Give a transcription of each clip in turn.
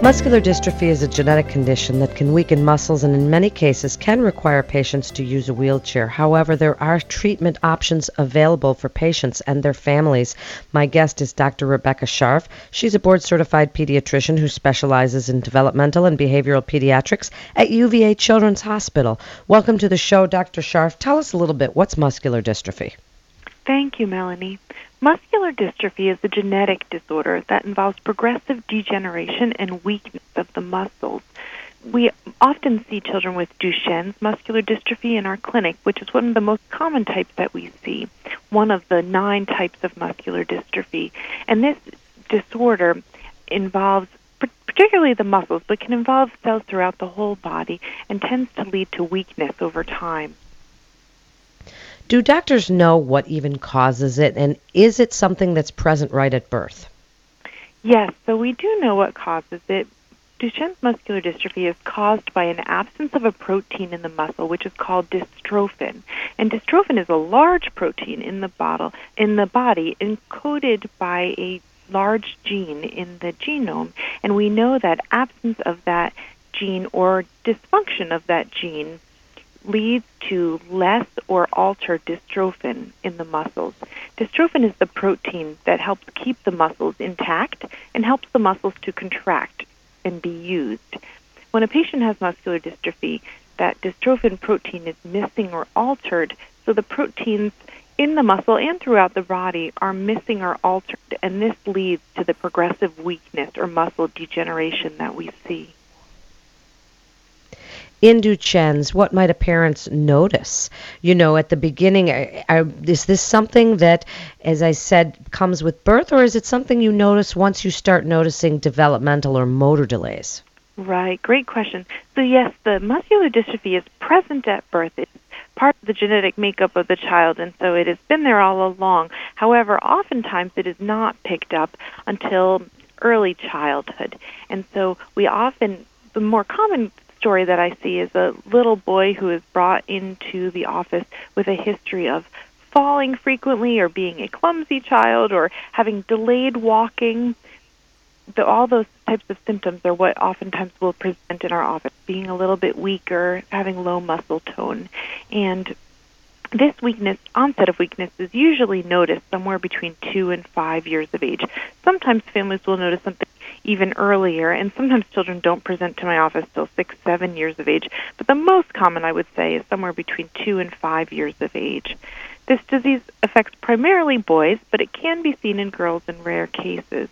Muscular dystrophy is a genetic condition that can weaken muscles and in many cases can require patients to use a wheelchair. However, there are treatment options available for patients and their families. My guest is Dr. Rebecca Scharf. She's a board certified pediatrician who specializes in developmental and behavioral pediatrics at UVA Children's Hospital. Welcome to the show, Dr. Scharf. Tell us a little bit what's muscular dystrophy? Thank you, Melanie. Muscular dystrophy is a genetic disorder that involves progressive degeneration and weakness of the muscles. We often see children with Duchenne's muscular dystrophy in our clinic, which is one of the most common types that we see, one of the nine types of muscular dystrophy. And this disorder involves particularly the muscles, but can involve cells throughout the whole body and tends to lead to weakness over time. Do doctors know what even causes it, and is it something that's present right at birth? Yes, so we do know what causes it. Duchenne's muscular dystrophy is caused by an absence of a protein in the muscle, which is called dystrophin. And dystrophin is a large protein in the bottle in the body, encoded by a large gene in the genome. And we know that absence of that gene or dysfunction of that gene leads to less or altered dystrophin in the muscles. Dystrophin is the protein that helps keep the muscles intact and helps the muscles to contract and be used. When a patient has muscular dystrophy, that dystrophin protein is missing or altered, so the proteins in the muscle and throughout the body are missing or altered, and this leads to the progressive weakness or muscle degeneration that we see in Duchenne's, what might a parent notice? You know, at the beginning, I, I, is this something that, as I said, comes with birth, or is it something you notice once you start noticing developmental or motor delays? Right, great question. So, yes, the muscular dystrophy is present at birth. It's part of the genetic makeup of the child, and so it has been there all along. However, oftentimes it is not picked up until early childhood. And so we often, the more common story that I see is a little boy who is brought into the office with a history of falling frequently or being a clumsy child or having delayed walking. The, all those types of symptoms are what oftentimes will present in our office being a little bit weaker, having low muscle tone. And this weakness, onset of weakness, is usually noticed somewhere between two and five years of age. Sometimes families will notice something even earlier, and sometimes children don't present to my office till six, seven years of age. But the most common, I would say, is somewhere between two and five years of age. This disease affects primarily boys, but it can be seen in girls in rare cases.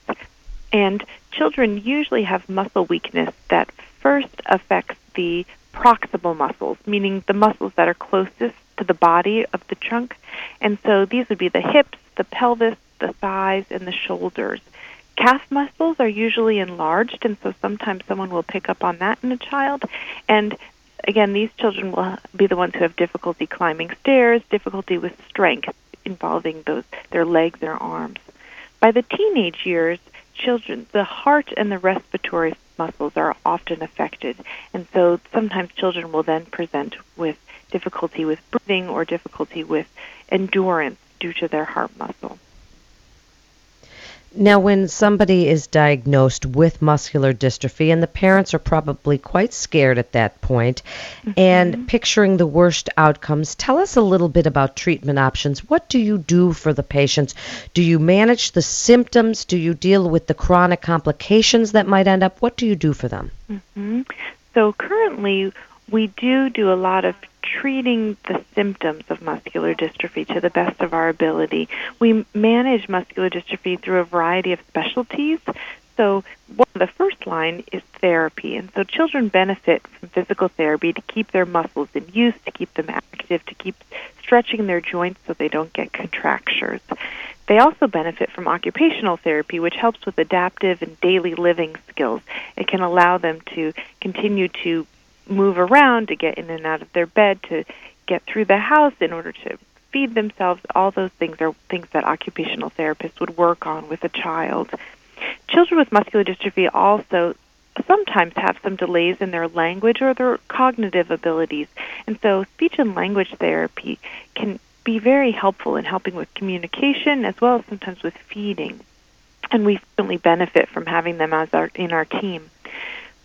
And children usually have muscle weakness that first affects the proximal muscles, meaning the muscles that are closest to the body of the trunk. And so these would be the hips, the pelvis, the thighs, and the shoulders. Calf muscles are usually enlarged, and so sometimes someone will pick up on that in a child. And again, these children will be the ones who have difficulty climbing stairs, difficulty with strength involving those their legs or arms. By the teenage years, children, the heart and the respiratory muscles are often affected, and so sometimes children will then present with difficulty with breathing or difficulty with endurance due to their heart muscle. Now, when somebody is diagnosed with muscular dystrophy, and the parents are probably quite scared at that point, mm-hmm. and picturing the worst outcomes, tell us a little bit about treatment options. What do you do for the patients? Do you manage the symptoms? Do you deal with the chronic complications that might end up? What do you do for them? Mm-hmm. So, currently, we do do a lot of treating the symptoms of muscular dystrophy to the best of our ability. We manage muscular dystrophy through a variety of specialties. So, one of the first line is therapy. And so, children benefit from physical therapy to keep their muscles in use, to keep them active, to keep stretching their joints so they don't get contractures. They also benefit from occupational therapy, which helps with adaptive and daily living skills. It can allow them to continue to move around, to get in and out of their bed, to get through the house in order to feed themselves. All those things are things that occupational therapists would work on with a child. Children with muscular dystrophy also sometimes have some delays in their language or their cognitive abilities. And so speech and language therapy can be very helpful in helping with communication as well as sometimes with feeding. And we certainly benefit from having them as our in our team.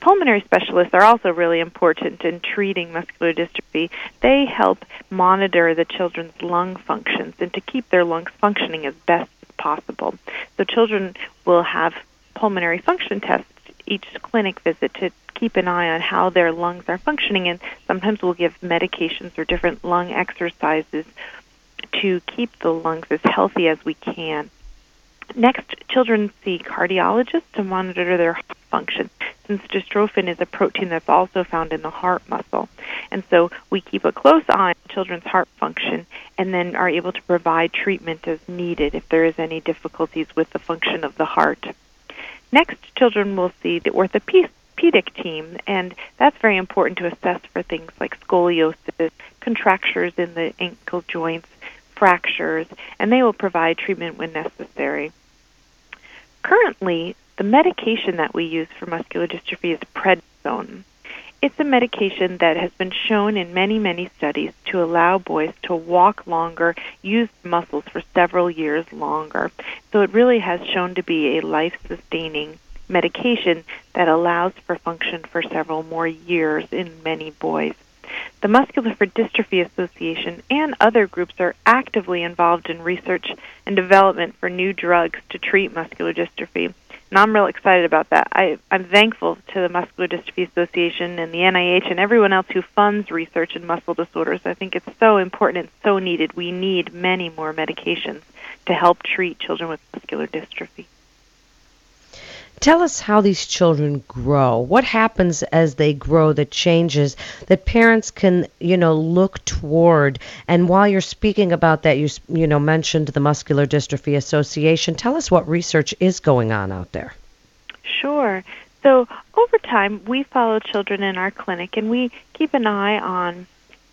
Pulmonary specialists are also really important in treating muscular dystrophy. They help monitor the children's lung functions and to keep their lungs functioning as best as possible. So children will have pulmonary function tests each clinic visit to keep an eye on how their lungs are functioning and sometimes we'll give medications or different lung exercises to keep the lungs as healthy as we can. Next, children see cardiologists to monitor their heart function, since dystrophin is a protein that's also found in the heart muscle. And so we keep a close eye on children's heart function and then are able to provide treatment as needed if there is any difficulties with the function of the heart. Next, children will see the orthopedic team, and that's very important to assess for things like scoliosis, contractures in the ankle joints, fractures, and they will provide treatment when necessary. Currently, the medication that we use for muscular dystrophy is prednisone. It's a medication that has been shown in many, many studies to allow boys to walk longer, use muscles for several years longer. So it really has shown to be a life sustaining medication that allows for function for several more years in many boys. The Muscular Dystrophy Association and other groups are actively involved in research and development for new drugs to treat muscular dystrophy. And I'm real excited about that. I, I'm thankful to the Muscular Dystrophy Association and the NIH and everyone else who funds research in muscle disorders. I think it's so important and so needed. We need many more medications to help treat children with muscular dystrophy. Tell us how these children grow. What happens as they grow that changes that parents can, you know, look toward. And while you're speaking about that, you you know mentioned the Muscular Dystrophy Association. Tell us what research is going on out there. Sure. So over time, we follow children in our clinic, and we keep an eye on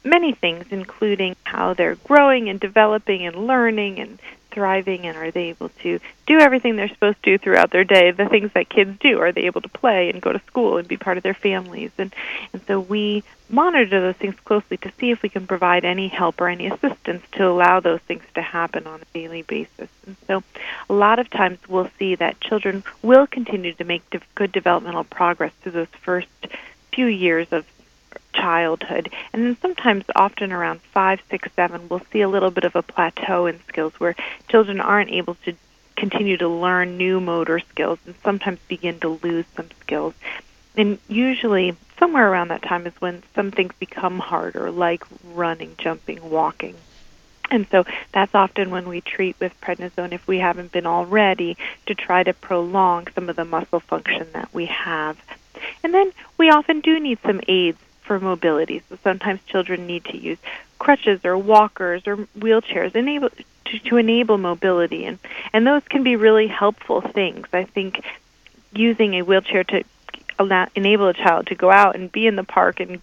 many things, including how they're growing and developing and learning and thriving and are they able to do everything they're supposed to do throughout their day? The things that kids do are they able to play and go to school and be part of their families? And and so we monitor those things closely to see if we can provide any help or any assistance to allow those things to happen on a daily basis. And so a lot of times we'll see that children will continue to make de- good developmental progress through those first few years of childhood. And then sometimes, often around five, six, seven, we'll see a little bit of a plateau in skills where children aren't able to continue to learn new motor skills and sometimes begin to lose some skills. And usually, somewhere around that time is when some things become harder, like running, jumping, walking. And so that's often when we treat with prednisone if we haven't been already to try to prolong some of the muscle function that we have. And then we often do need some aids for mobility. So sometimes children need to use crutches or walkers or wheelchairs enable to, to enable mobility and and those can be really helpful things. I think using a wheelchair to allow, enable a child to go out and be in the park and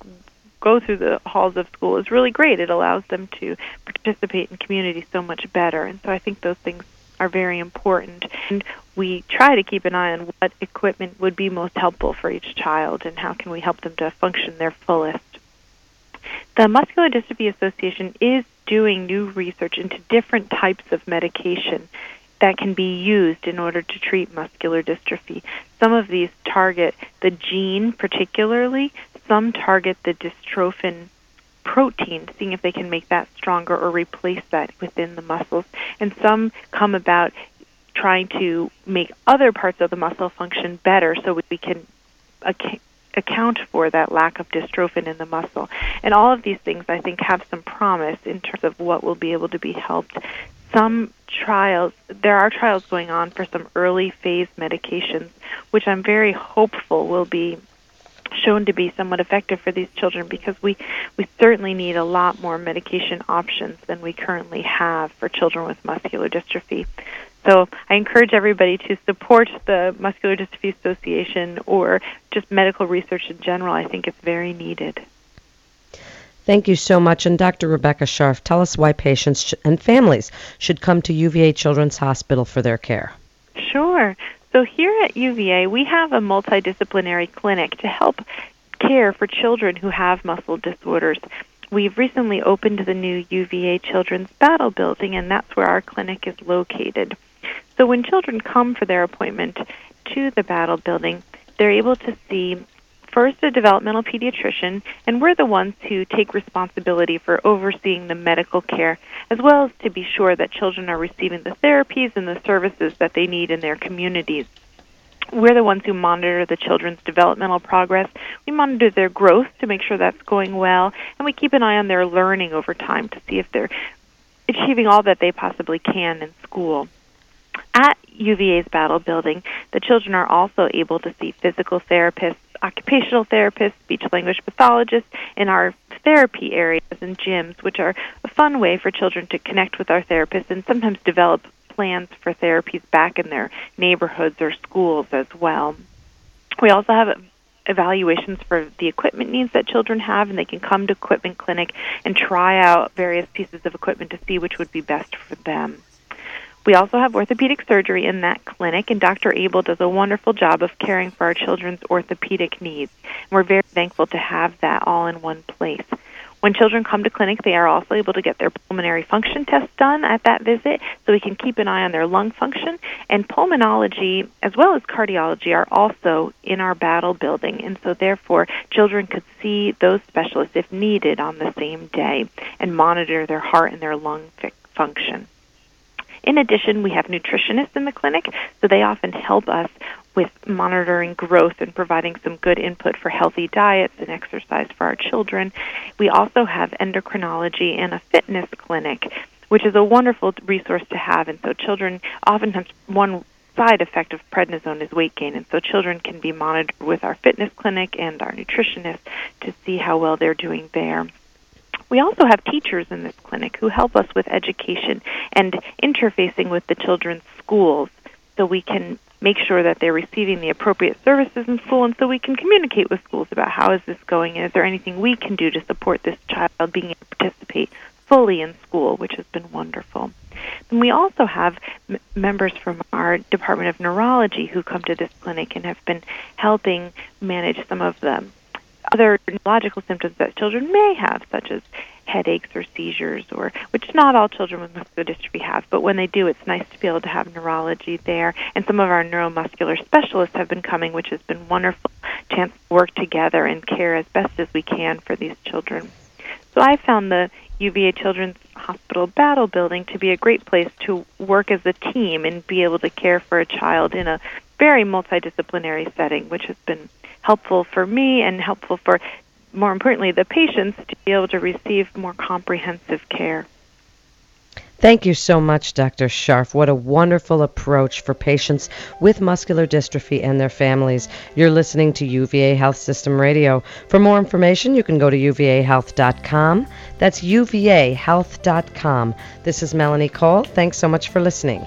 go through the halls of school is really great. It allows them to participate in community so much better. And so I think those things are very important. And we try to keep an eye on what equipment would be most helpful for each child and how can we help them to function their fullest. The Muscular Dystrophy Association is doing new research into different types of medication that can be used in order to treat muscular dystrophy. Some of these target the gene particularly, some target the dystrophin protein, seeing if they can make that stronger or replace that within the muscles. And some come about trying to make other parts of the muscle function better so we can ac- account for that lack of dystrophin in the muscle. And all of these things, I think, have some promise in terms of what will be able to be helped. Some trials, there are trials going on for some early phase medications, which I'm very hopeful will be shown to be somewhat effective for these children because we, we certainly need a lot more medication options than we currently have for children with muscular dystrophy. So I encourage everybody to support the Muscular Dystrophy Association or just medical research in general. I think it's very needed. Thank you so much. And Dr. Rebecca Scharf, tell us why patients and families should come to UVA Children's Hospital for their care. Sure. So here at UVA, we have a multidisciplinary clinic to help care for children who have muscle disorders. We've recently opened the new UVA Children's Battle Building, and that's where our clinic is located. So when children come for their appointment to the Battle Building, they're able to see first a developmental pediatrician, and we're the ones who take responsibility for overseeing the medical care, as well as to be sure that children are receiving the therapies and the services that they need in their communities. We're the ones who monitor the children's developmental progress. We monitor their growth to make sure that's going well, and we keep an eye on their learning over time to see if they're achieving all that they possibly can in school. At UVA's Battle Building, the children are also able to see physical therapists, occupational therapists, speech language pathologists, in our therapy areas and gyms, which are a fun way for children to connect with our therapists and sometimes develop plans for therapies back in their neighborhoods or schools as well. We also have evaluations for the equipment needs that children have, and they can come to Equipment Clinic and try out various pieces of equipment to see which would be best for them. We also have orthopedic surgery in that clinic, and Dr. Abel does a wonderful job of caring for our children's orthopedic needs. And We're very thankful to have that all in one place. When children come to clinic, they are also able to get their pulmonary function test done at that visit, so we can keep an eye on their lung function. And pulmonology, as well as cardiology, are also in our battle building, and so therefore, children could see those specialists if needed on the same day and monitor their heart and their lung function. In addition, we have nutritionists in the clinic, so they often help us with monitoring growth and providing some good input for healthy diets and exercise for our children. We also have endocrinology and a fitness clinic, which is a wonderful resource to have. And so children oftentimes one side effect of prednisone is weight gain, and so children can be monitored with our fitness clinic and our nutritionist to see how well they're doing there. We also have teachers in this clinic who help us with education and interfacing with the children's schools so we can make sure that they're receiving the appropriate services in school and so we can communicate with schools about how is this going and is there anything we can do to support this child being able to participate fully in school, which has been wonderful. And we also have m- members from our Department of Neurology who come to this clinic and have been helping manage some of the other neurological symptoms that children may have, such as headaches or seizures, or which not all children with muscular dystrophy have, but when they do, it's nice to be able to have neurology there. And some of our neuromuscular specialists have been coming, which has been wonderful. Chance to work together and care as best as we can for these children. So I found the UVA Children's Hospital Battle Building to be a great place to work as a team and be able to care for a child in a very multidisciplinary setting, which has been helpful for me and helpful for, more importantly, the patients to be able to receive more comprehensive care. Thank you so much, Dr. Scharf. What a wonderful approach for patients with muscular dystrophy and their families. You're listening to UVA Health System Radio. For more information, you can go to uvahealth.com. That's uvahealth.com. This is Melanie Cole. Thanks so much for listening.